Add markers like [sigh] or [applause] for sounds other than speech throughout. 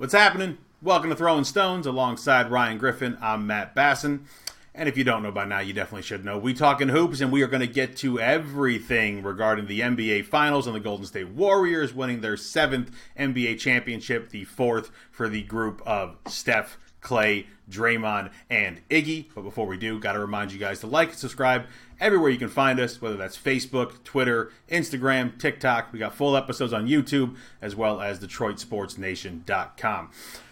What's happening? Welcome to Throwin' Stones alongside Ryan Griffin. I'm Matt Basson. And if you don't know by now, you definitely should know. We talking hoops, and we are going to get to everything regarding the NBA Finals and the Golden State Warriors winning their seventh NBA championship, the fourth for the group of Steph, Klay, Draymond, and Iggy. But before we do, got to remind you guys to like subscribe everywhere you can find us, whether that's Facebook, Twitter, Instagram, TikTok. We got full episodes on YouTube as well as DetroitSportsNation.com.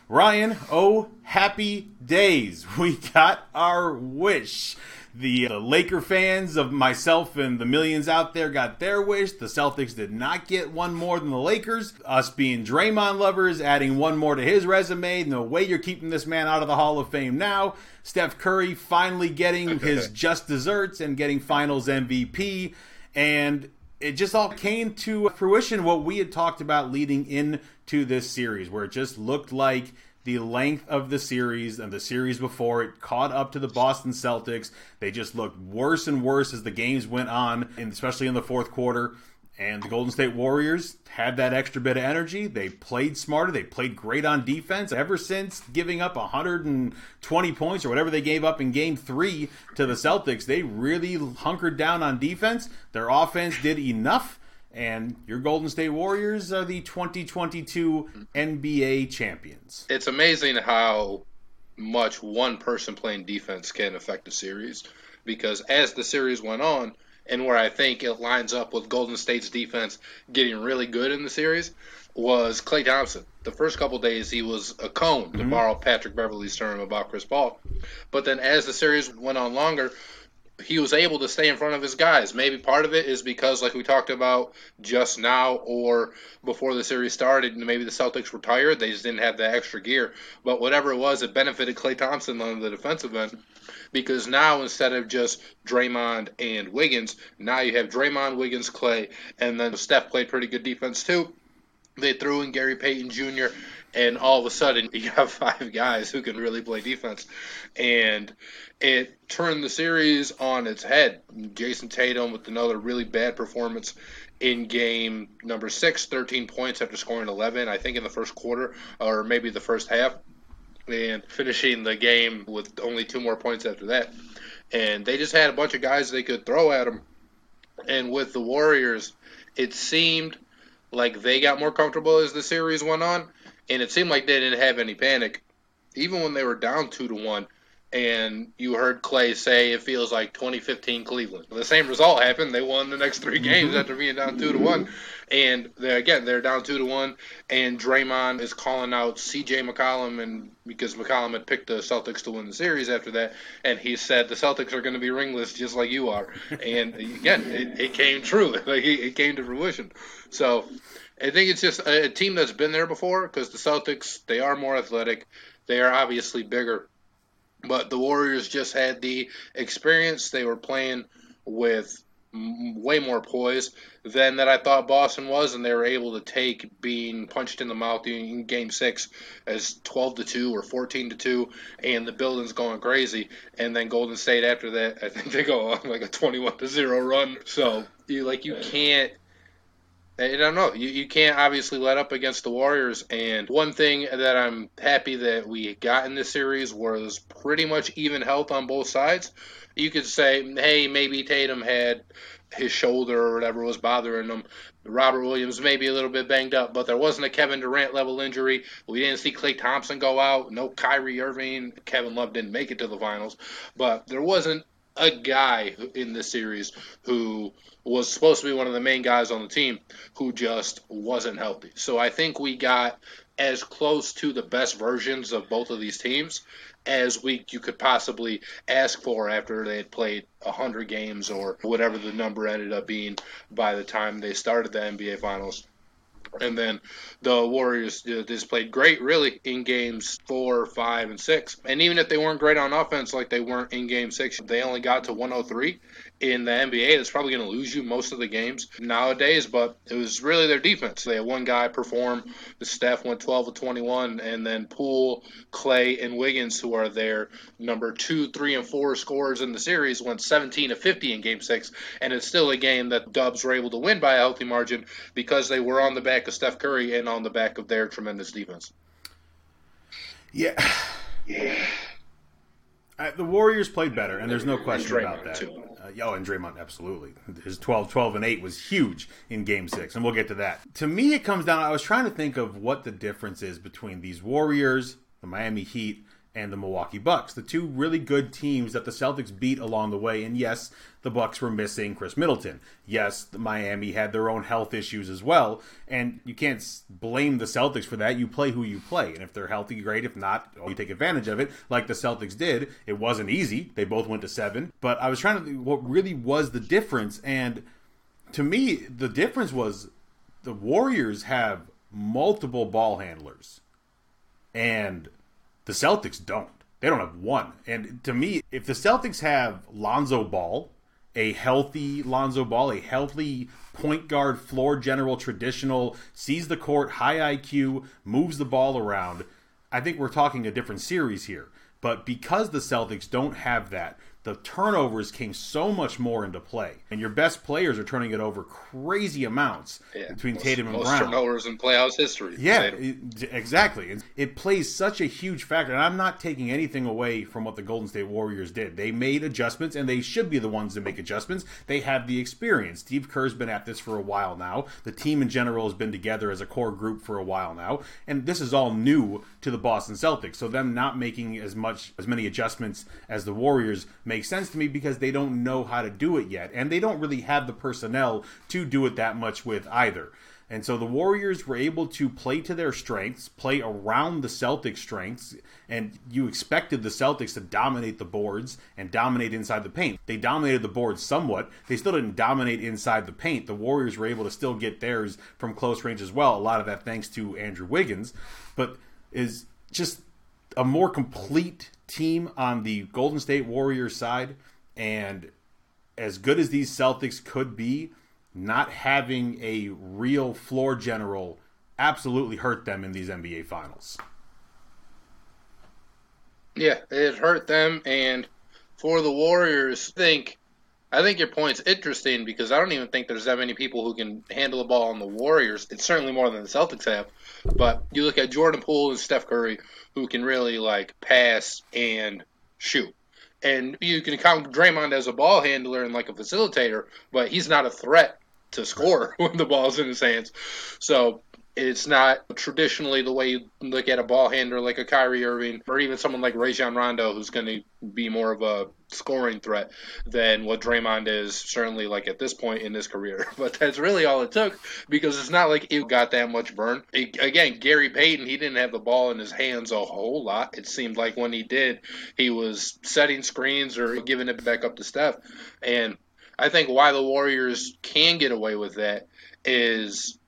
Ryan, oh, happy days. [laughs] We got our wish. The uh, Laker fans of myself and the millions out there got their wish. The Celtics did not get one more than the Lakers. Us being Draymond lovers, adding one more to his resume. No way you're keeping this man out of the Hall of Fame now. Steph Curry finally getting [laughs] his just desserts and getting finals MVP. And it just all came to fruition what we had talked about leading into this series, where it just looked like the length of the series and the series before it caught up to the Boston Celtics. They just looked worse and worse as the games went on, and especially in the fourth quarter. And the Golden State Warriors had that extra bit of energy. They played smarter. They played great on defense. Ever since giving up 120 points or whatever they gave up in game three to the Celtics, they really hunkered down on defense. Their offense did enough. And your Golden State Warriors are the 2022 NBA champions. It's amazing how much one person playing defense can affect a series. Because as the series went on, and where I think it lines up with Golden State's defense getting really good in the series was Klay Thompson. The first couple days he was a cone, to mm-hmm. borrow Patrick Beverley's term about Chris Paul. But then as the series went on longer, he was able to stay in front of his guys. Maybe part of it is because, like we talked about just now, or before the series started, maybe the Celtics were tired. They just didn't have the extra gear. But whatever it was, it benefited Klay Thompson on the defensive end because now instead of just Draymond and Wiggins, now you have Draymond, Wiggins, Klay, and then Steph played pretty good defense too. They threw in Gary Payton Jr. and all of a sudden [laughs] you have five guys who can really play defense, and it turned the series on its head. Jayson Tatum with another really bad performance in game number six, 13 points after scoring 11, I think in the first quarter or maybe the first half and finishing the game with only two more points after that. And they just had a bunch of guys they could throw at them. And with the Warriors, it seemed like they got more comfortable as the series went on, and it seemed like they didn't have any panic, even when they were down two to one and you heard Klay say it feels like 2015 Cleveland. The same result happened. They won the next three games mm-hmm. after being down two to one, and they're, again they're down two to one. And Draymond is calling out C.J. McCollum, and because McCollum had picked the Celtics to win the series after that, and he said the Celtics are going to be ringless just like you are. And again, it, it came true. [laughs] Like it came to fruition. So. I think it's just a team that's been there before because the Celtics, they are more athletic. They are obviously bigger but the Warriors just had the experience. They were playing with way more poise than that I thought Boston was, and they were able to take being punched in the mouth in Game Six as 12 to two or 14 to two, and the building's going crazy. And then Golden State after that, [laughs] I think they go on like a 21 to zero run. So you like you can't I don't know. You, you can't obviously let up against the Warriors. And one thing that I'm happy that we got in this series was pretty much even health on both sides. You could say, hey, maybe Tatum had his shoulder or whatever was bothering him. Robert Williams maybe a little bit banged up, but there wasn't a Kevin Durant level injury. We didn't see Klay Thompson go out. No Kyrie Irving. Kevin Love didn't make it to the finals, but there wasn't a guy in this series who was supposed to be one of the main guys on the team who just wasn't healthy. So I think we got as close to the best versions of both of these teams as we you could possibly ask for after they had played 100 games or whatever the number ended up being by the time they started the NBA finals. And then the Warriors uh, just played great, really, in games four, five, and six. And even if they weren't great on offense, like they weren't in game six, they only got to 103 in the NBA that's probably going to lose you most of the games nowadays. But it was really their defense. They had one guy perform. The staff went 12 to 21, and then Poole, Klay, and Wiggins, who are their number two, three, and four scorers in the series, went 17 to 50 in Game Six, and it's still a game that Dubs were able to win by a healthy margin because they were on the back of Steph Curry and on the back of their tremendous defense. Yeah. [sighs] Yeah. The Warriors played better, and there's no question about that. Too. Uh, oh, and Draymond, absolutely. His 12, 12, and 8 was huge in game six, and we'll get to that. To me, it comes down, I was trying to think of what the difference is between these Warriors, the Miami Heat, and the Milwaukee Bucks, the two really good teams that the Celtics beat along the way. And yes, the Bucks were missing Khris Middleton. Yes, the Miami had their own health issues as well, and you can't blame the Celtics for that. You play who you play, and if they're healthy, great. If not, oh, you take advantage of it, like the Celtics did. It wasn't easy. They both went to seven, but I was trying to think what really was the difference, and to me, the difference was the Warriors have multiple ball handlers, and the Celtics don't. They don't have one. And to me, if the Celtics have Lonzo Ball, a healthy Lonzo Ball, a healthy point guard, floor general, traditional, sees the court, high IQ, moves the ball around, I think we're talking a different series here. But because the Celtics don't have that, the turnovers came so much more into play, and your best players are turning it over crazy amounts yeah, between most, Tatum and most Brown. turnovers in playoffs history. Yeah, it, exactly. It, it plays such a huge factor, and I'm not taking anything away from what the Golden State Warriors did. They made adjustments, and they should be the ones to make adjustments. They have the experience. Steve Kerr's been at this for a while now. The team in general has been together as a core group for a while now, and this is all new to the Boston Celtics. So them not making as much as many adjustments as the Warriors makes sense to me because they don't know how to do it yet, and they don't really have the personnel to do it that much with either. And so the Warriors were able to play to their strengths, play around the Celtics' strengths, and you expected the Celtics to dominate the boards and dominate inside the paint. They dominated the boards somewhat. They still didn't dominate inside the paint. The Warriors were able to still get theirs from close range as well. A lot of that thanks to Andrew Wiggins, but is just a more complete team on the Golden State Warriors side. And as good as these Celtics could be, not having a real floor general absolutely hurt them in these NBA finals. Yeah, it hurt them and for the Warriors, think I think your point's interesting because I don't even think there's that many people who can handle the ball on the Warriors. It's certainly more than the Celtics have. But you look at Jordan Poole and Steph Curry, who can really like pass and shoot. And you can count Draymond as a ball handler and like a facilitator, but he's not a threat to score [laughs] when the ball's in his hands. So it's not traditionally the way you look at a ball handler like a Kyrie Irving or even someone like Rajon Rondo, who's going to be more of a scoring threat than what Draymond is, certainly like at this point in his career. [laughs] But that's really all it took because it's not like it got that much burn. It, again, Gary Payton, he didn't have the ball in his hands a whole lot. It seemed like when he did, he was setting screens or giving it back up to Steph. And I think why the Warriors can get away with that is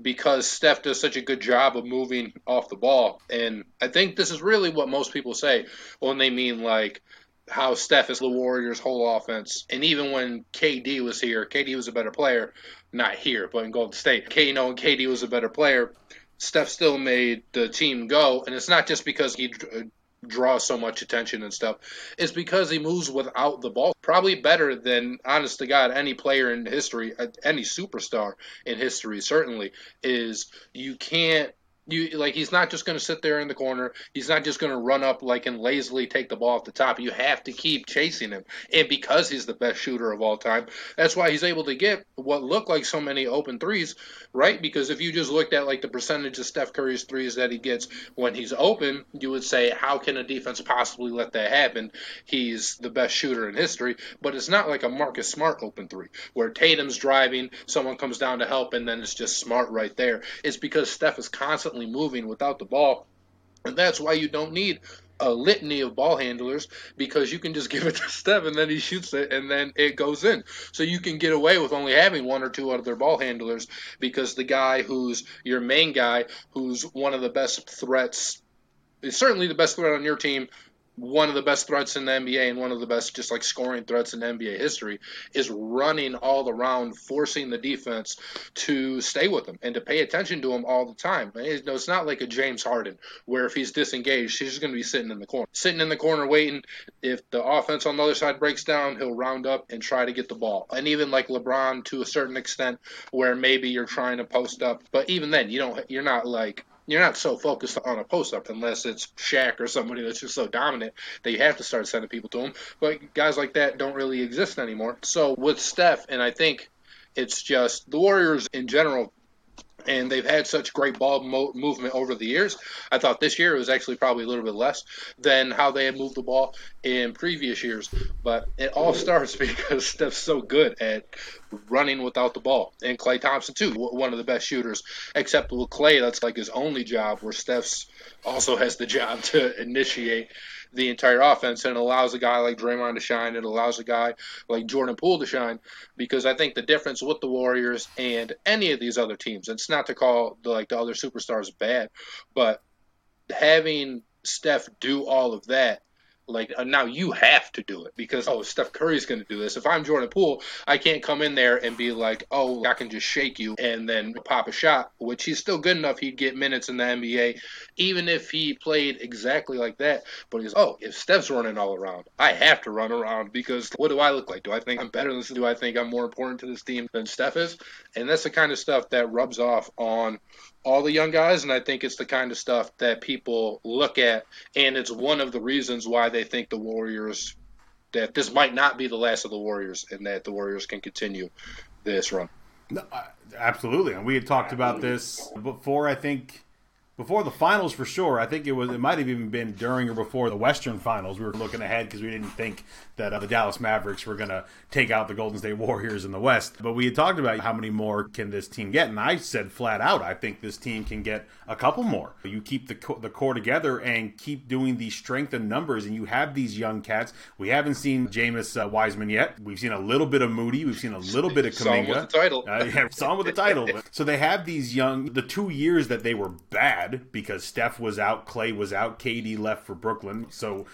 because Steph does such a good job of moving off the ball. And I think this is really what most people say when they mean like how Steph is the Warriors' whole offense. And even when KD was here, KD was a better player. Not here, but in Golden State. KD, and KD was a better player. Steph still made the team go, and it's not just because he draws so much attention and stuff is because he moves without the ball. Probably better than, honest to God, any player in history, uh, any superstar in history, certainly, is you can't you like he's not just going to sit there in the corner. He's not just going to run up like and lazily take the ball off the top. You have to keep chasing him, and because he's the best shooter of all time, that's why he's able to get what look like so many open threes, right? Because if you just looked at like the percentage of Steph Curry's threes that he gets when he's open, you would say, how can a defense possibly let that happen? He's the best shooter in history, but it's not like a Marcus Smart open three where Tatum's driving, someone comes down to help, and then it's just Smart right there. It's because Steph is constantly constantly moving without the ball. And that's why you don't need a litany of ball handlers because you can just [laughs] give it to Steph and then he shoots it and then it goes in. So you can get away with only having one or two other ball handlers because the guy who's your main guy, who's one of the best threats, is certainly the best threat on your team, one of the best threats in the NBA and one of the best just like scoring threats in NBA history is running all around, forcing the defense to stay with him and to pay attention to him all the time. It's not like a James Harden where if he's disengaged, he's just going to be sitting in the corner, sitting in the corner waiting. If the offense on the other side breaks down, he'll round up and try to get the ball. And even like LeBron to a certain extent, where maybe you're trying to post up, but even then, you don't, you're not like you're not so focused on a post up unless it's Shaq or somebody that's just so dominant that you have to start sending people to him. But guys like that don't really exist anymore. So with Steph, and I think it's just the Warriors in general and they've had such great ball mo- movement over the years. I thought this year it was actually probably a little bit less than how they had moved the ball in previous years. But it all [laughs] starts because Steph's so good at running without the ball, and Klay Thompson too, one of the best shooters. Except with Klay, that's like his only job, where Steph's also has the job to initiate the entire offense and allows a guy like Draymond to shine. and allows a guy like Jordan Poole to shine because I think the difference with the Warriors and any of these other teams, it's not to call the, like the other superstars bad, but having Steph do all of that like uh, now you have to do it because oh Steph Curry's going to do this. If I'm Jordan Poole, I can't come in there and be like, oh, I can just shake you and then pop a shot, which he's still good enough. He'd get minutes in the NBA, even if he played exactly like that. But he's oh, if Steph's running all around, I have to run around because what do I look like? Do I think I'm better than? Do I think I'm more important to this team than Steph is? And that's the kind of stuff that rubs off on all the young guys, and I think it's the kind of stuff that people look at, and it's one of the reasons why they think the Warriors that this might not be the last of the Warriors, and that the Warriors can continue this run. No, absolutely, and we had talked about this before. I think before the finals for sure. I think it was it might have even been during or before the Western Finals. We were looking ahead because we didn't think that uh, the Dallas Mavericks were going to take out the Golden State Warriors in the West. But we had talked about how many more can this team get, and I said flat out, I think this team can get a couple more. You keep the co- the core together and keep doing the strength and numbers, and you have these young cats. We haven't seen James uh, Wiseman yet. We've seen a little bit of Moody. We've seen a little bit of [laughs] Kuminga. with the title. Uh, yeah, song with the title. [laughs] so they have these young. The two years that they were bad because Steph was out, Klay was out, KD left for Brooklyn. So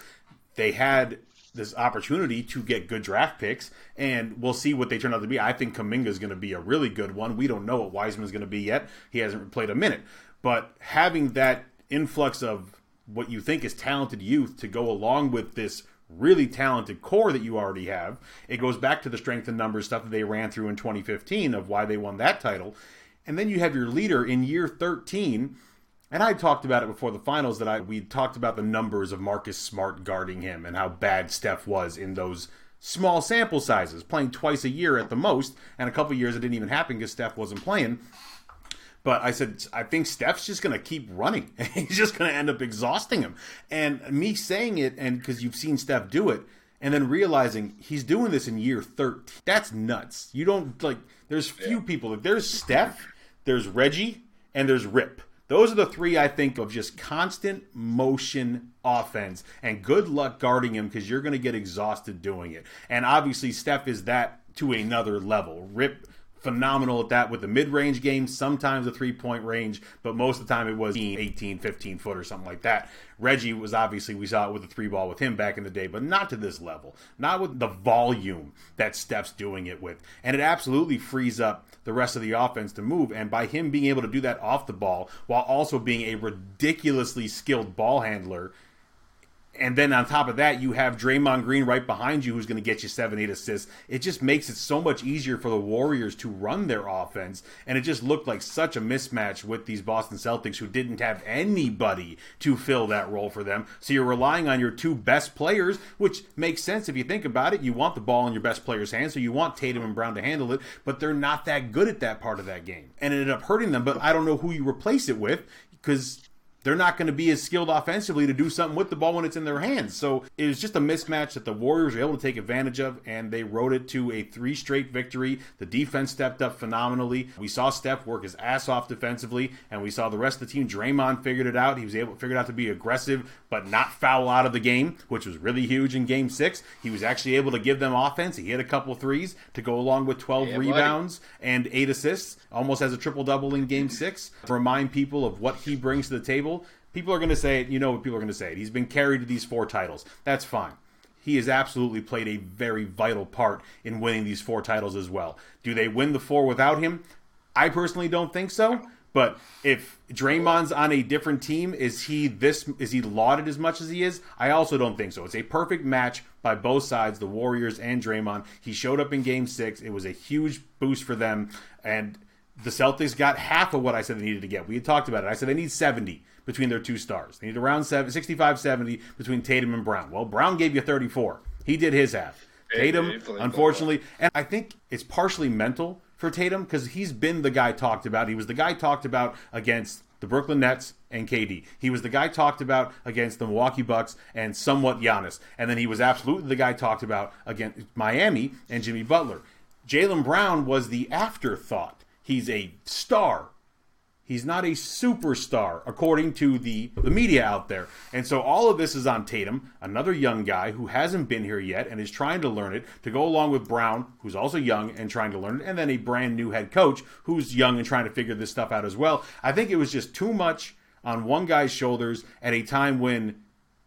they had this opportunity to get good draft picks, and we'll see what they turn out to be. I think Kuminga is going to be a really good one. We don't know what Wiseman's going to be yet. He hasn't played a minute, but having that influx of what you think is talented youth to go along with this really talented core that you already have, it goes back to the strength and numbers stuff that they ran through in 2015 of why they won that title. And then you have your leader in year 13 and I talked about it before the finals that I we talked about the numbers of Marcus Smart guarding him and how bad Steph was in those small sample sizes, playing twice a year at the most, and a couple years it didn't even happen because Steph wasn't playing. But I said, I think Steph's just going to keep running. [laughs] He's just going to end up exhausting him. And me saying it, and because you've seen Steph do it, and then realizing he's doing this in year 13, that's nuts. You don't like, there's few people. There's Steph, there's Reggie, and there's Rip those are the three I think of just constant motion offense and good luck guarding him because you're going to get exhausted doing it. And obviously, Steph is that to another level. Rip phenomenal at that with the mid-range game sometimes a three-point range but most of the time it was 18 15 foot or something like that reggie was obviously we saw it with the three ball with him back in the day but not to this level not with the volume that steph's doing it with and it absolutely frees up the rest of the offense to move. And by him being able to do that off the ball while also being a ridiculously skilled ball handler, and then on top of that, you have Draymond Green right behind you who's going to get you seven, eight assists. It just makes it so much easier for the Warriors to run their offense. And it just looked like such a mismatch with these Boston Celtics who didn't have anybody to fill that role for them. So you're relying on your two best players, which makes sense if you think about it. You want the ball in your best player's hands, so you want Tatum and Brown to handle it, but they're not that good at that part of that game. And it ended up hurting them, but I don't know who you replace it with because they're not going to be as skilled offensively to do something with the ball when it's in their hands. So it was just a mismatch that the Warriors were able to take advantage of, and they rode it to a three straight victory. The defense stepped up phenomenally. We saw Steph work his ass off defensively, and we saw the rest of the team. Draymond figured it out. He was able figured out to be aggressive, but not foul out of the game, which was really huge in Game Six. He was actually able to give them offense. He hit a couple threes to go along with 12 yeah, rebounds buddy. and eight assists, almost as a triple double in Game Six. To remind people of what he brings to the table People are going to say it. You know what people are going to say it. He's been carried to these four titles. That's fine. He has absolutely played a very vital part in winning these four titles as well. Do they win the four without him? I personally don't think so. But if Draymond's on a different team, is he this is he lauded as much as he is? I also don't think so. It's a perfect match by both sides, the Warriors and Draymond. He showed up in game 6. It was a huge boost for them and the Celtics got half of what I said they needed to get. We had talked about it. I said they need 70 between their two stars. They need around 65 70 between Tatum and Brown. Well, Brown gave you 34. He did his half. Tatum, unfortunately, and I think it's partially mental for Tatum because he's been the guy talked about. He was the guy talked about against the Brooklyn Nets and KD. He was the guy talked about against the Milwaukee Bucks and somewhat Giannis. And then he was absolutely the guy talked about against Miami and Jimmy Butler. Jaylen Brown was the afterthought. He's a star. He's not a superstar, according to the, the media out there. And so all of this is on Tatum, another young guy who hasn't been here yet and is trying to learn it, to go along with Brown, who's also young and trying to learn it, and then a brand new head coach who's young and trying to figure this stuff out as well. I think it was just too much on one guy's shoulders at a time when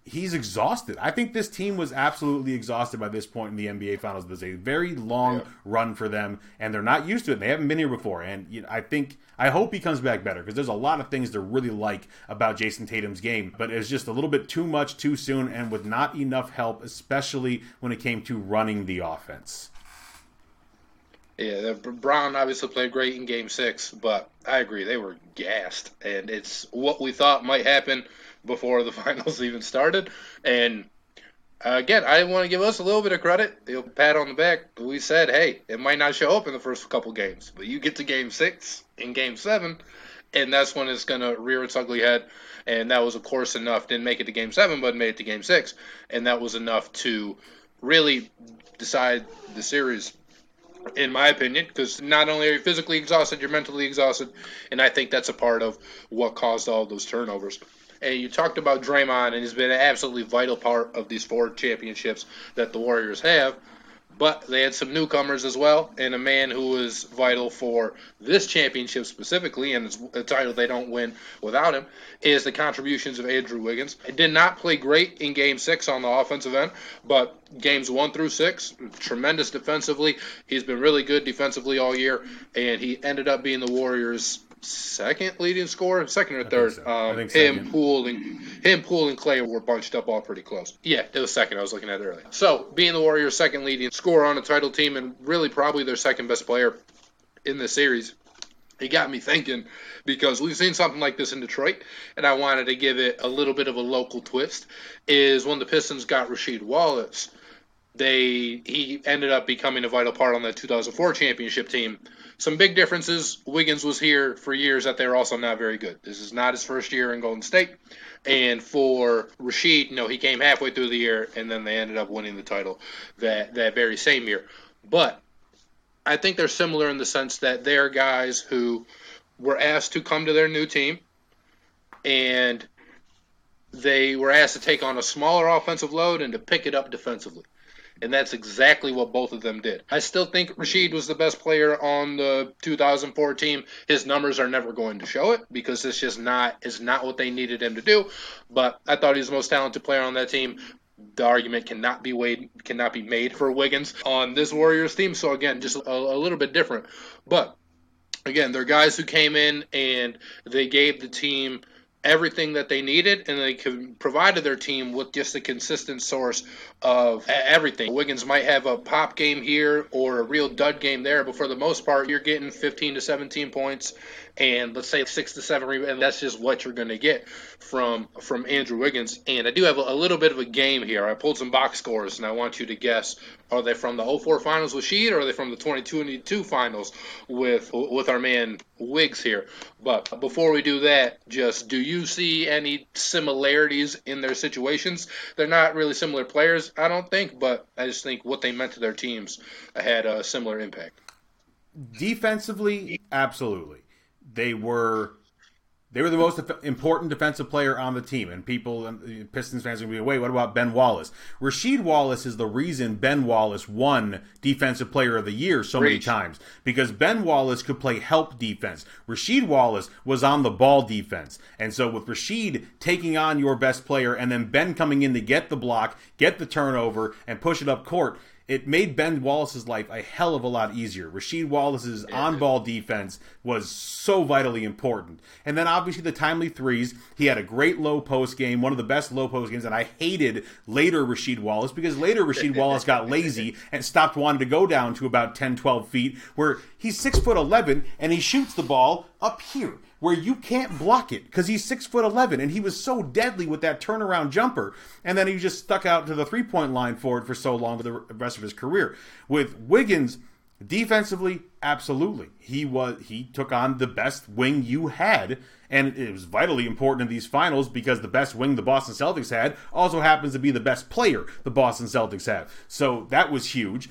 he's exhausted. I think this team was absolutely exhausted by this point in the NBA Finals. It was a very long yeah. run for them, and they're not used to it. They haven't been here before, and you know, I think I hope he comes back better because there's a lot of things to really like about Jayson Tatum's game, but it's just a little bit too much too soon, and with not enough help, especially when it came to running the offense. Yeah, Brown obviously played great in Game Six, but I agree they were gassed, and it's what we thought might happen before the [laughs] finals even started. And uh, again, I want to give us a little bit of credit. Know, pat on the back. We said, hey, it might not show up in the first couple games, but you get to Game Six in Game Seven, and that's when it's going to rear its ugly head. And that was, of course, enough. Didn't make it to Game Seven, but made it to Game Six, and that was enough to really decide the series in my opinion, because not only are you physically exhausted, you're mentally exhausted, and I think that's a part of what caused all those turnovers. And you talked about Draymond, and he's been an absolutely vital part of these four championships that the Warriors have. But they had some newcomers as well, and a man who was vital for this championship specifically, and it's a title they don't win without him, is the contributions of Andrew Wiggins. He did not play great in Game Six on the offensive end, but games one through six, tremendous defensively. He's been really good defensively all year, and he ended up being the Warriors' second leading scorer, second or third. So. Um, him, second. Poole, and him, Poole, and Klay were bunched up all pretty close. Yeah, it was second. I was looking at it earlier. So being the Warriors' second leading scorer on a title team, and really probably their second best player in the series, It got me thinking because we've seen something like this in Detroit, and I wanted to give it a little bit of a local twist. Is when the Pistons got Rasheed Wallace, they he ended up becoming a vital part on that 2004 championship team some big differences. Wiggins was here for years that they're also not very good. This is not his first year in Golden State. And for Rasheed, you know, he came halfway through the year and then they ended up winning the title that, that very same year. But I think they're similar in the sense that they're guys who were asked to come to their new team and they were asked to take on a smaller offensive load and to pick it up defensively and that's exactly what both of them did. I still think Rasheed was the best player on the 2004 team. His numbers are never going to show it because it's just not is not what they needed him to do. But I thought he was the most talented player on that team. The argument cannot be weighed, cannot be made for Wiggins on this Warriors team. So again, just a, a little bit different. But again, they're guys who came in and they gave the team everything that they needed, and they provided their team with just a consistent source of everything. Wiggins might have a pop game here or a real dud game there, but for the most part, you're getting 15 to 17 points and let's say six to seven rebounds. And that's just what you're going to get from from Andrew Wiggins. And I do have a, a, little bit of a game here. I pulled some box scores, and I want you to guess: are they from the 04 finals with Sheed, or are they from the 22 finals with with our man Wiggs here? But before we do that, just do you see any similarities in their situations? They're not really similar players, I don't think, but I just think what they meant to their teams had a similar impact. Defensively, absolutely they were they were the most important defensive player on the team, and people, Pistons fans, are going to be, wait, what about Ben Wallace? Rasheed Wallace is the reason Ben Wallace won Defensive Player of the Year so many times because Ben Wallace could play help defense. Rasheed Wallace was on the ball defense, and so with Rasheed taking on your best player, and then Ben coming in to get the block, get the turnover, and push it up court it made Ben Wallace's life a hell of a lot easier. Rasheed Wallace's on ball defense was so vitally important. And then obviously the timely threes. He had a great low post game, one of the best low post games. And I hated later Rasheed Wallace because later Rasheed Wallace got lazy [laughs] and stopped wanting to go down to about 10, 12 feet, where he's six foot 11 and he shoots the ball up here where you can't block it because he's six foot eleven and he was so deadly with that turnaround jumper, and then he just stuck out to the three point line for it for so long for the rest of his career. With Wiggins, defensively, absolutely, he was he took on the best wing you had. And it was vitally important in these finals because the best wing the Boston Celtics had also happens to be the best player the Boston Celtics have. So that was huge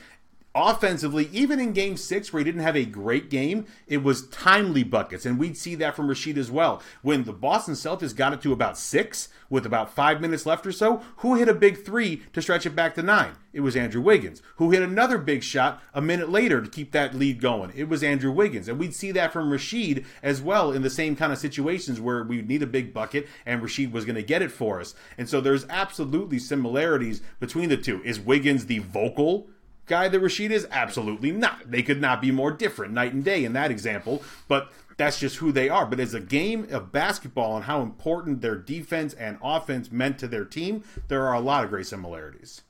offensively, even in game six, where he didn't have a great game, it was timely buckets. And we'd see that from Rasheed as well. When the Boston Celtics got it to about six, with about five minutes left or so, who hit a big three to stretch it back to nine? It was Andrew Wiggins. Who hit another big shot a minute later to keep that lead going? It was Andrew Wiggins. And we'd see that from Rasheed as well in the same kind of situations where we need a big bucket and Rasheed was going to get it for us. And so there's absolutely similarities between the two. Is Wiggins the vocal? Guy that Rasheed is? Absolutely not. They could not be more different night and day in that example, but that's just who they are. But as a game of basketball and how important their defense and offense meant to their team, there are a lot of great similarities.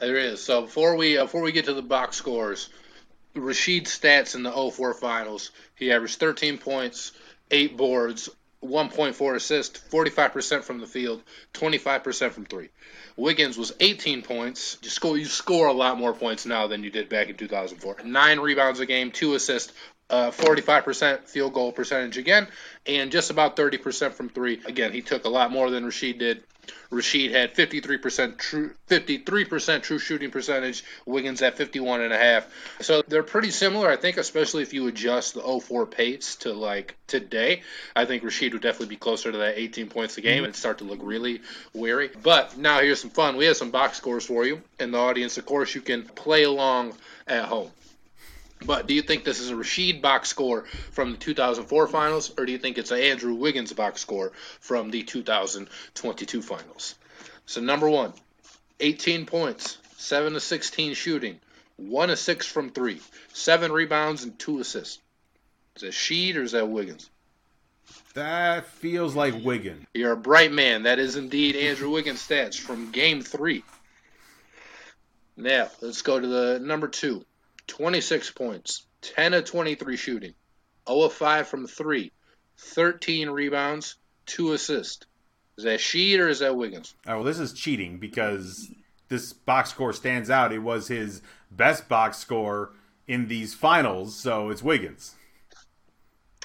There is. So before we uh, before we get to the box scores, Rasheed's stats in the 04 finals, he averaged 13 points, 8 boards, 1.4 assists, 45% from the field, 25% from 3. Wiggins was 18 points. You score, you score a lot more points now than you did back in 2004. Nine rebounds a game, two assists, uh, 45% field goal percentage again, and just about 30% from three. Again, he took a lot more than Rasheed did. Rasheed had 53% true 53% true shooting percentage. Wiggins at 51 and a half. So they're pretty similar, I think, especially if you adjust the 04 pace to like today. I think Rasheed would definitely be closer to that 18 points a game and start to look really weary. But now here's some fun. We have some box scores for you in the audience. Of course, you can play along at home. But do you think this is a Rasheed box score from the 2004 finals, or do you think it's an Andrew Wiggins box score from the 2022 finals? So, number one, 18 points, 7 to 16 shooting, 1 to 6 from 3, 7 rebounds, and 2 assists. Is that Sheed or is that Wiggins? That feels like Wiggins. You're a bright man. That is indeed Andrew Wiggins' stats from game three. Now, let's go to the number two. 26 points, 10 of 23 shooting, 0 of 5 from 3, 13 rebounds, 2 assists. Is that Sheed or is that Wiggins? Oh, well, this is cheating because this box score stands out. It was his best box score in these finals, so it's Wiggins.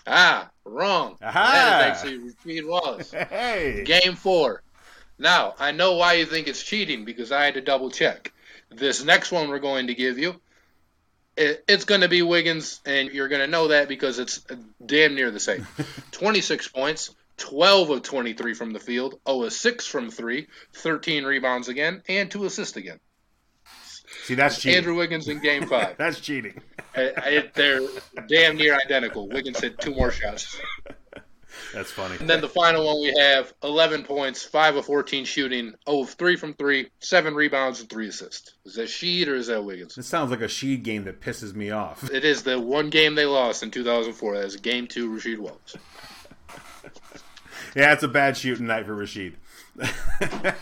Ah, wrong. Aha. That is actually Rasheed Wallace. [laughs] Hey. Game four. Now, I know why you think it's cheating because I had to double check. This next one we're going to give you it, it's going to be Wiggins, and you're going to know that because it's damn near the same. [laughs] 26 points, 12 of 23 from the field, 0 of 6 from 3, 13 rebounds again, and 2 assists again. See, that's cheating. Andrew Wiggins in game five. [laughs] that's cheating. I, I, they're damn near identical. Wiggins hit two more shots. [laughs] That's funny. And then the final one we have 11 points, 5 of 14 shooting, 0 of 3 from 3, 7 rebounds, and 3 assists. Is that Sheed or is that Wiggins? It sounds like a Sheed game that pisses me off. [laughs] It is the one game they lost in 2004. That is game two, Rasheed Wallace. [laughs] yeah, it's a bad shooting night for Rasheed. [laughs]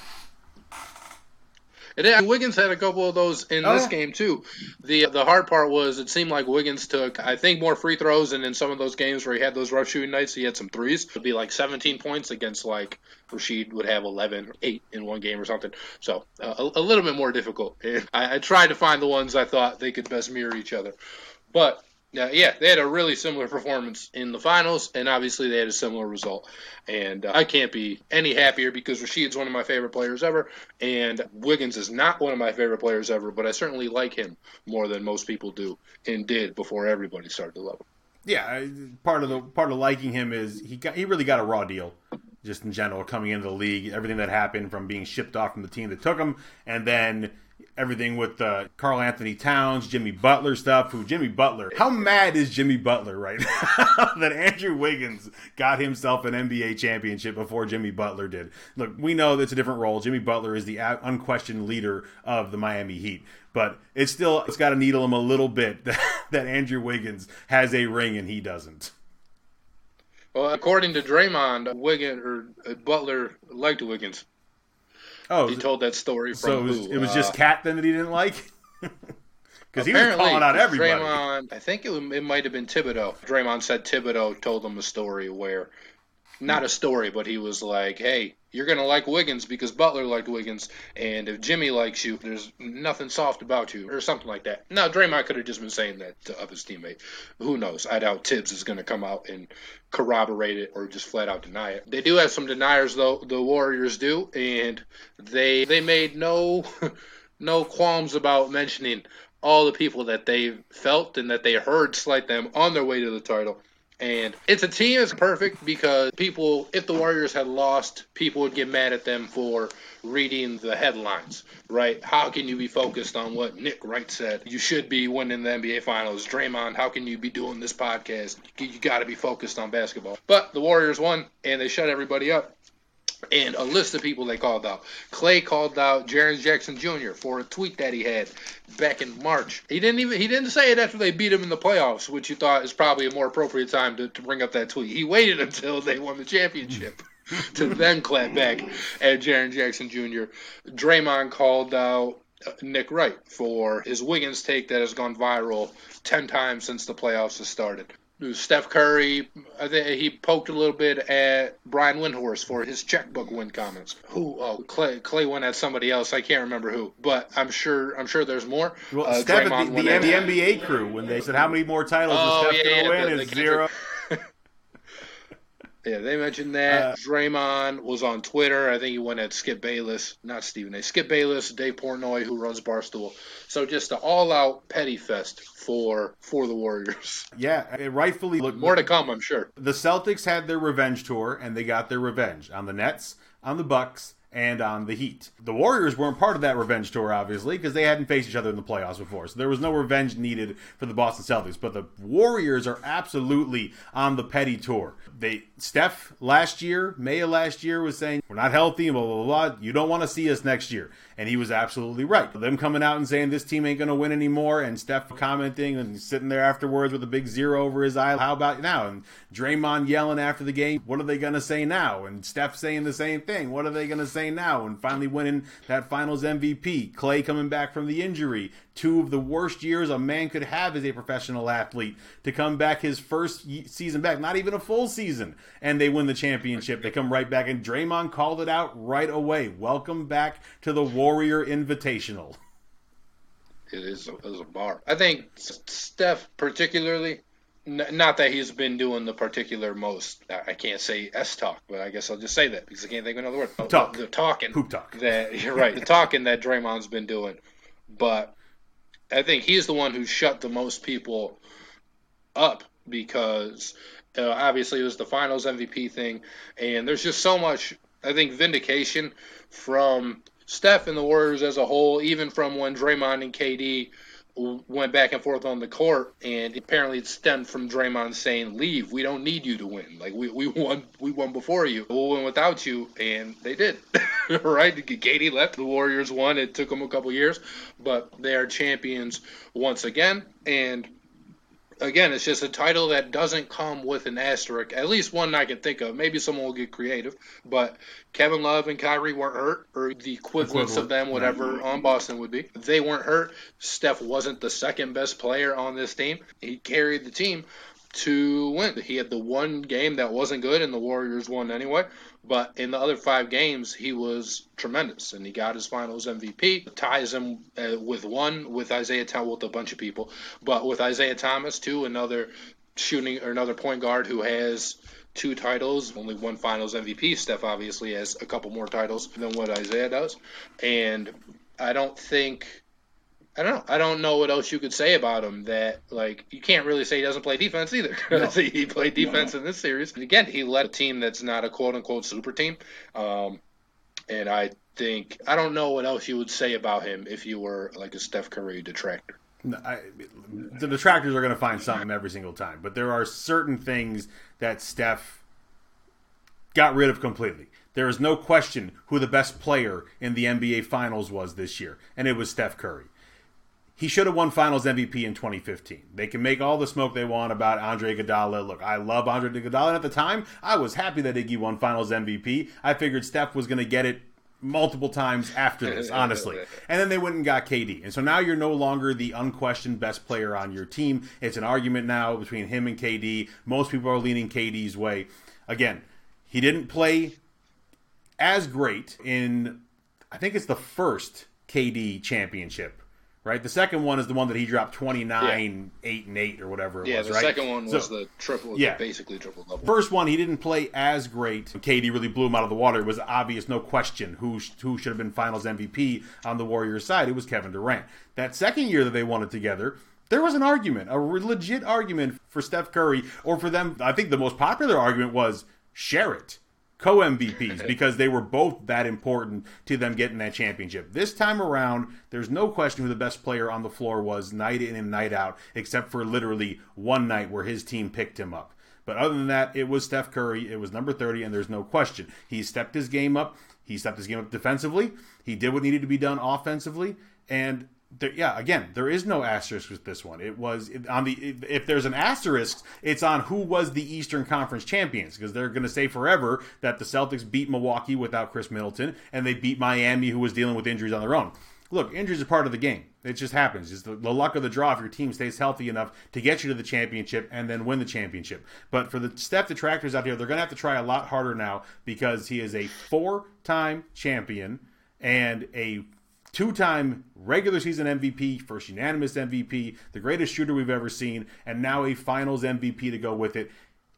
And Wiggins had a couple of those in oh, this yeah. game too. The the hard part was it seemed like Wiggins took I think more free throws, and in some of those games where he had those rough shooting nights, he had some threes. It'd be like 17 points against like Rasheed would have 11 or 8 in one game or something. So uh, a, a, little bit more difficult. I, I tried to find the ones I thought they could best mirror each other, but yeah, yeah, they had a really similar performance in the finals, and obviously they had a similar result. And uh, I can't be any happier because Rasheed's one of my favorite players ever, and Wiggins is not one of my favorite players ever, but I certainly like him more than most people do and did before everybody started to love him. Yeah, part of the part of liking him is he got he really got a raw deal. just in general coming into the league, everything that happened from being shipped off from the team that took him, and then everything with uh, Karl-Anthony Towns, Jimmy Butler stuff. Who Jimmy Butler? How mad is Jimmy Butler right [laughs] now that Andrew Wiggins got himself an NBA championship before Jimmy Butler did? Look, we know that's a different role. Jimmy Butler is the unquestioned leader of the Miami Heat, but it's still it's got to needle him a little bit that, [laughs] that Andrew Wiggins has a ring and he doesn't. Well, according to Draymond, Wiggins or uh, Butler liked Wiggins. Oh, he told that story. so it was, it was, just KAT uh, then that he didn't like. [laughs] Because he was calling out everybody. Draymond, I think it, it might have been Thibodeau. Draymond said Thibodeau told him a story where, not a story, but he was like, "Hey, you're gonna like Wiggins because Butler liked Wiggins, and if Jimmy likes you, there's nothing soft about you, or something like that." Now Draymond could have just been saying that to of his teammate. Who knows? I doubt Thibs is gonna come out and corroborate it or just flat out deny it. They do have some deniers though. The Warriors do, and they they made no [laughs] no qualms about mentioning all the people that they felt and that they heard slight them on their way to the title and it's a team that's perfect because people, if the Warriors had lost, people would get mad at them for reading the headlines, right? How can you be focused on what Nick Wright said? You should be winning the NBA Finals. Draymond, how can you be doing this podcast? You got to be focused on basketball. But the Warriors won, and they shut everybody up and a list of people they called out. Clay called out Jaren Jackson Jr. for a tweet that he had back in March. He didn't even he didn't say it after they beat him in the playoffs, which you thought is probably a more appropriate time to, to bring up that tweet. He waited [laughs] until they won the championship. [laughs] to then clap back at Jaren Jackson Jr. Draymond called out uh, Nick Wright for his Wiggins take that has gone viral 10 times since the playoffs have started. Steph Curry, he poked a little bit at Brian Windhorst for his checkbook win comments. Who? Oh, Klay. Klay went at somebody else. I can't remember who, but I'm sure. I'm sure there's more. Well, uh, Steph, the, the, the NBA crew when they said how many more titles oh, is Steph yeah, going to yeah, win? Is zero. Yeah, they mentioned that. Uh, Draymond was on Twitter. I think he went at Skip Bayless, not Stephen A. Skip Bayless, Dave Portnoy, who runs Barstool. So just an all-out petty fest for for the Warriors. Yeah, it rightfully. Look, more to come, I'm sure. The Celtics had their revenge tour, and they got their revenge on the Nets, on the Bucks, and on the Heat. The Warriors weren't part of that revenge tour, obviously, because they hadn't faced each other in the playoffs before. So there was no revenge needed for the Boston Celtics. But the Warriors are absolutely on the petty tour. They Steph last year, May of last year, was saying we're not healthy, blah blah blah. You don't want to see us next year, and he was absolutely right. Them coming out and saying this team ain't going to win anymore, and Steph commenting and sitting there afterwards with a big zero over his eye. How about now? And Draymond yelling after the game. What are they going to say now? And Steph saying the same thing. What are they going to say now? And finally winning that Finals MVP. Clay coming back from the injury two of the worst years a man could have as a professional athlete to come back his first season back, not even a full season, and they win the championship. They come right back, and Draymond called it out right away. Welcome back to the Warrior Invitational. It is a, it is a bar. I think Steph, particularly, not that he's been doing the particular most. I can't say S talk, but I guess I'll just say that because I can't think of another word. Talk. The, the talking. Poop talk. That you're right. The talking that Draymond's been doing, but I think he's the one who shut the most people up because uh, obviously it was the finals MVP thing, and there's just so much I think vindication from Steph and the Warriors as a whole, even from when Draymond and KD went back and forth on the court, and apparently it stemmed from Draymond saying, "Leave. We don't need you to win. Like we, we won we won before you. We'll win without you." And they did. [laughs] right? KD left. The Warriors won. It took them a couple years, but they are champions once again. And again, it's just a title that doesn't come with an asterisk. At least one I can think of. Maybe someone will get creative, but Kevin Love and Kyrie weren't hurt, or the equivalents of them, whatever on Boston would be. They weren't hurt. Steph wasn't the second best player on this team. He carried the team to win. He had the one game that wasn't good, and the Warriors won anyway. But in the other five games, he was tremendous, and he got his Finals MVP. Ties him uh, with one with Isiah Thomas, with a bunch of people, but with Isiah Thomas too, another shooting or another point guard who has two titles, only one Finals MVP. Steph obviously has a couple more titles than what Isiah does, and I don't think I don't know. I don't know what else you could say about him that like you can't really say he doesn't play defense either. [laughs] No. he played defense no. in this series. And again, he led a team that's not a quote unquote super team. Um, and I think I don't know what else you would say about him if you were like a Steph Curry detractor. No, I, the detractors are going to find something every single time, but there are certain things that Steph got rid of completely. There is no question who the best player in the NBA Finals was this year, and it was Steph Curry he should have won Finals MVP in 2015. They can make all the smoke they want about Andre Iguodala. Look, I love Andre Iguodala. And at the time, I was happy that Iggy won Finals MVP. I figured Steph was going to get it multiple times after this, [laughs] honestly. and then they went and got KD. And so now you're no longer the unquestioned best player on your team. It's an argument now between him and KD. Most people are leaning KD's way. Again, he didn't play as great in, I think it's the first KD championship right? The second one is the one that he dropped 29, yeah. 8, and 8 or whatever it yeah, was, the right? second one was so, the triple, yeah. basically triple double. First one, he didn't play as great. KD really blew him out of the water. It was obvious, no question, who, who should have been finals MVP on the Warriors side. It was Kevin Durant. That second year that they won it together, there was an argument, a legit argument for Steph Curry, or for them. I think the most popular argument was share it co MVPs [laughs] because they were both that important to them getting that championship. This time around, there's no question who the best player on the floor was night in and night out, except for literally one night where his team picked him up. But other than that, it was Steph Curry. It was number 30, and there's no question. He stepped his game up. He stepped his game up defensively. He did what needed to be done offensively. And there, yeah, again, there is no asterisk with this one. It was on the if there's an asterisk, it's on who was the Eastern Conference champions because they're going to say forever that the Celtics beat Milwaukee without Khris Middleton and they beat Miami, who was dealing with injuries on their own. Look, injuries are part of the game. It just happens. It's the, the luck of the draw if your team stays healthy enough to get you to the championship and then win the championship. But for the Steph detractors out here, they're going to have to try a lot harder now because he is a four-time champion and a two time regular season MVP, first unanimous MVP, the greatest shooter we've ever seen, and now a finals MVP to go with it.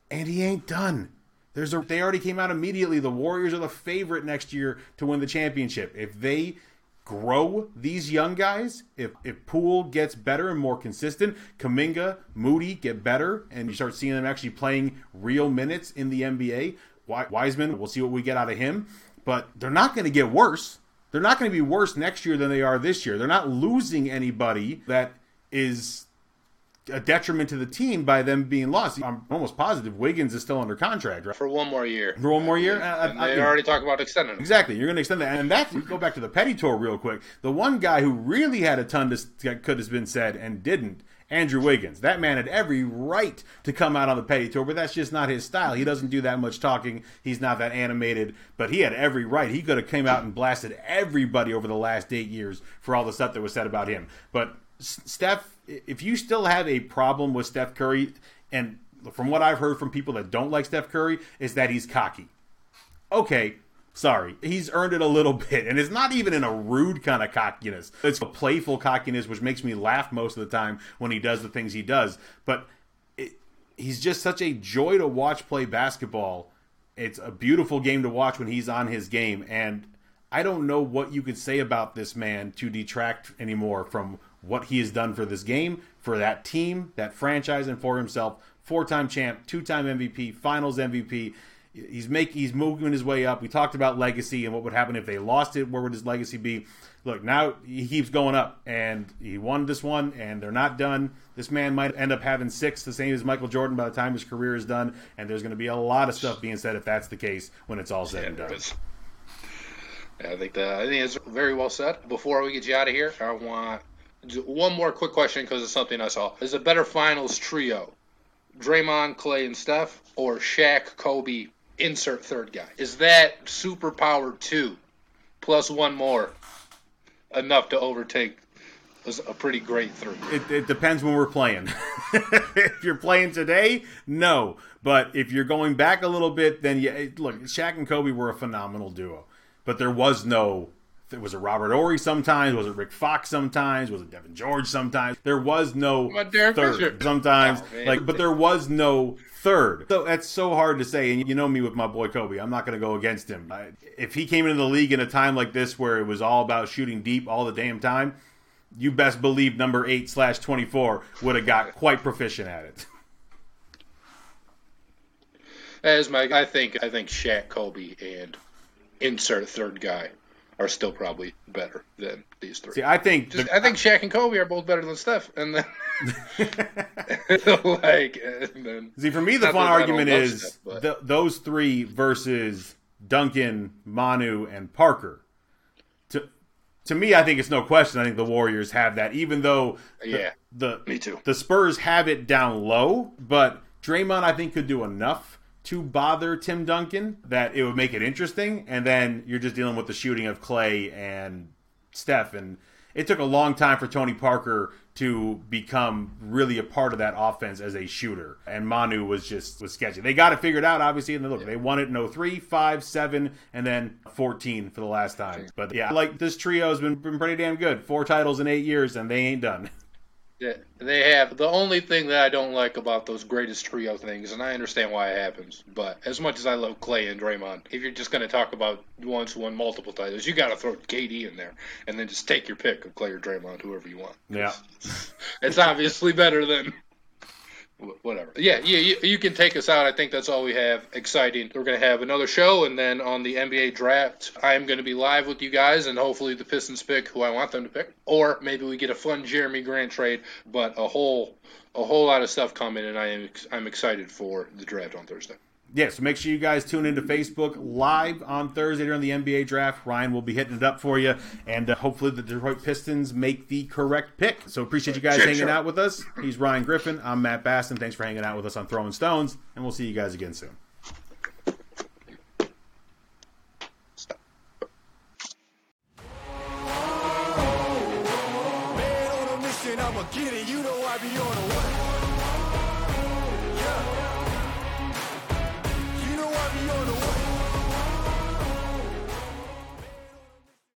And he ain't done. There's a they already came out immediately. The Warriors are the favorite next year to win the championship. If they grow these young guys, if if Poole gets better and more consistent, Kuminga, Moody get better, and you start seeing them actually playing real minutes in the NBA. Wiseman, we'll see what we get out of him, but they're not going to get worse they're not going to be worse next year than they are this year. They're not losing anybody that is a detriment to the team by them being lost. I'm almost positive Wiggins is still under contract, right? For one more year. For one more year? And I, I, they I, already talked about extending him. Exactly. You're going to extend that. And that, go back to the Petty Tour real quick. The one guy who really had a ton that could have been said and didn't Andrew Wiggins. That man had every right to come out on the petty tour, but that's just not his style. He doesn't do that much talking. He's not that animated, but he had every right. He could have came out and blasted everybody over the last eight years for all the stuff that was said about him. But Steph, if you still have a problem with Steph Curry, and from what I've heard from people that don't like Steph Curry, is that he's cocky. Okay, Sorry, he's earned it a little [laughs] bit, and it's not even in a rude kind of cockiness. It's a playful cockiness, which makes me laugh most of the time when he does the things he does. But it, he's just such a joy to watch play basketball. It's a beautiful game to watch when he's on his game, and I don't know what you could say about this man to detract anymore from what he has done for this game, for that team, that franchise, and for himself. Four-time champ, two-time MVP, Finals MVP He's making he's moving his way up. We talked about legacy and what would happen if they lost it. Where would his legacy be? Look, now he keeps going up, and he won this one, and they're not done. This man might end up having six, the same as Michael Jordan, by the time his career is done. And there's going to be a lot of stuff being said if that's the case when it's all said yeah, and done. I think that I think it's very well said. Before we get you out of here, I want one more quick question because it's something I saw. Is a better finals trio Draymond, Klay, and Steph, or Shaq, Kobe, insert third guy. Is that superpower two plus one more enough to overtake a pretty great three? It, it depends when we're playing. [laughs] if you're playing today, no. But if you're going back a little bit, then yeah. Look, Shaq and Kobe were a phenomenal duo, but there was no. Was it Robert Horry sometimes? Was it Rick Fox sometimes? Was it Devean George sometimes? There was no third Fisher. sometimes. Oh, like, but there was no third. So that's so hard to say. And you know me with my boy Kobe. I'm not going to go against him. I, if he came into the league in a time like this where it was all about shooting deep all the damn time, you best believe number eight slash twenty four would have got quite proficient at it. As my, I think, I think Shaq, Kobe, and insert third guy are still probably better than these three. See, I think Just, the- I think Shaq and Kobe are both better than Steph, and then [laughs] [laughs] like, and then See, for me, the fun that I don't argument is Steph, th- those three versus Duncan, Manu, and Parker. To to me, I think it's no question. I think the Warriors have that, even though the, Yeah, the me too. the Spurs have it down low. But Draymond, I think, could do enough to bother Tim Duncan that it would make it interesting. And then you're just dealing with the shooting of Klay and Steph, and it took a long time for Tony Parker to become really a part of that offense as a shooter. And Manu was just was sketchy. They got it figured out, obviously, and look, they won it in 03, 5, 7, and then 14 for the last time. But yeah, like this trio has been, been pretty damn good. Four titles in eight years, and they ain't done. [laughs] Yeah, they have. The only thing that I don't like about those greatest trio things, and I understand why it happens, but as much as I love Klay and Draymond, if you're just going to talk about ones who won multiple titles, you got to throw KD in there, and then just take your pick of Klay or Draymond, whoever you want. Yeah. [laughs] It's obviously better than whatever. Yeah, you, you, you can take us out. I think that's all we have. Exciting. We're going to have another show, and then on the NBA draft, I am going to be live with you guys, and hopefully the Pistons pick who I want them to pick, or maybe we get a fun Jerami Grant trade. But a whole a whole lot of stuff coming, and I am I'm excited for the draft on Thursday. Yeah, so make sure you guys tune into Facebook live on Thursday during the NBA draft. Ryan will be hitting it up for you, and uh, hopefully the Detroit Pistons make the correct pick. So appreciate you guys Sure, hanging sure. out with us. He's Ryan Griffin. I'm Matt Basson. Thanks for hanging out with us on Throwin' Stones, and we'll see you guys again soon.